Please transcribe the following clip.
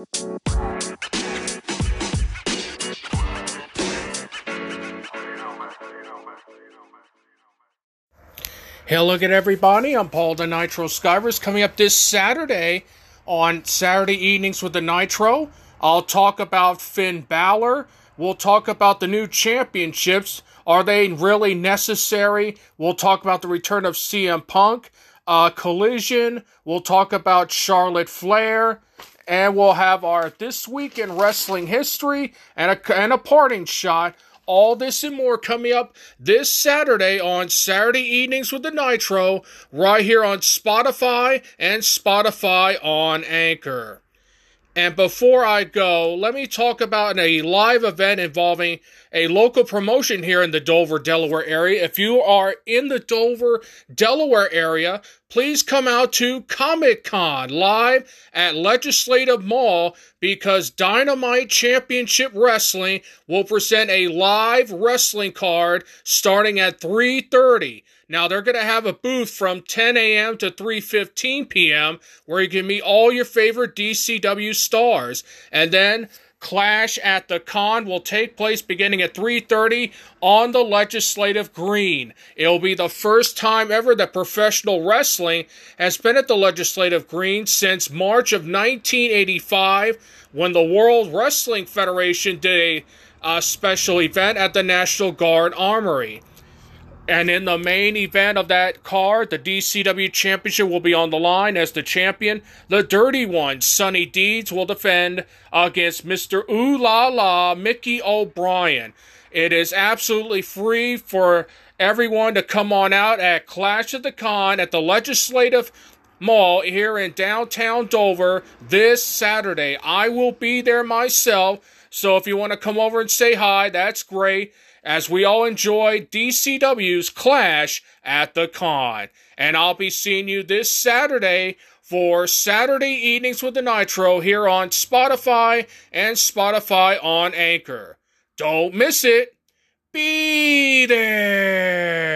Hey, look at everybody. I'm Paul the Nitro Skivers. Coming up this Saturday on Saturday Evenings with the Nitro, I'll talk about Finn Balor. We'll talk about the new championships. Are they really necessary? We'll talk about the return of CM Punk. Uh, Collision. We'll talk about Charlotte Flair. And we'll have our This Week in Wrestling History and a, and a parting shot all this and more coming up this Saturday on Saturday Evenings with the Nitro, right here on Spotify and Spotify on Anchor. And before I go, let me talk about a live event involving a local promotion here in the Dover, Delaware area. If you are in the Dover, Delaware area, please come out to Comic Con live at Legislative Mall because Dynamite Championship Wrestling will present a live wrestling card starting at 3:30. Now they're going to have a booth from 10 a.m. to 3:15 p.m. where you can meet all your favorite DCW stars and then Clash at the Con will take place beginning at 3:30 on the Legislative Green. It'll be the first time ever that professional wrestling has been at the Legislative Green since March of 1985 when the World Wrestling Federation did a, a special event at the National Guard Armory. And in the main event of that card, the DCW Championship will be on the line as the champion. The Dirty One, Sonny Deeds, will defend against Mr. Ooh La La, Mickey O'Brien. It is absolutely free for everyone to come on out at Clash of the Con at the Legislative Mall here in downtown Dover this Saturday. I will be there myself. So if you want to come over and say hi, that's great as we all enjoy DCW's Clash at the Con. And I'll be seeing you this Saturday for Saturday Evenings with the Nitro here on Spotify and Spotify on Anchor. Don't miss it. Be there.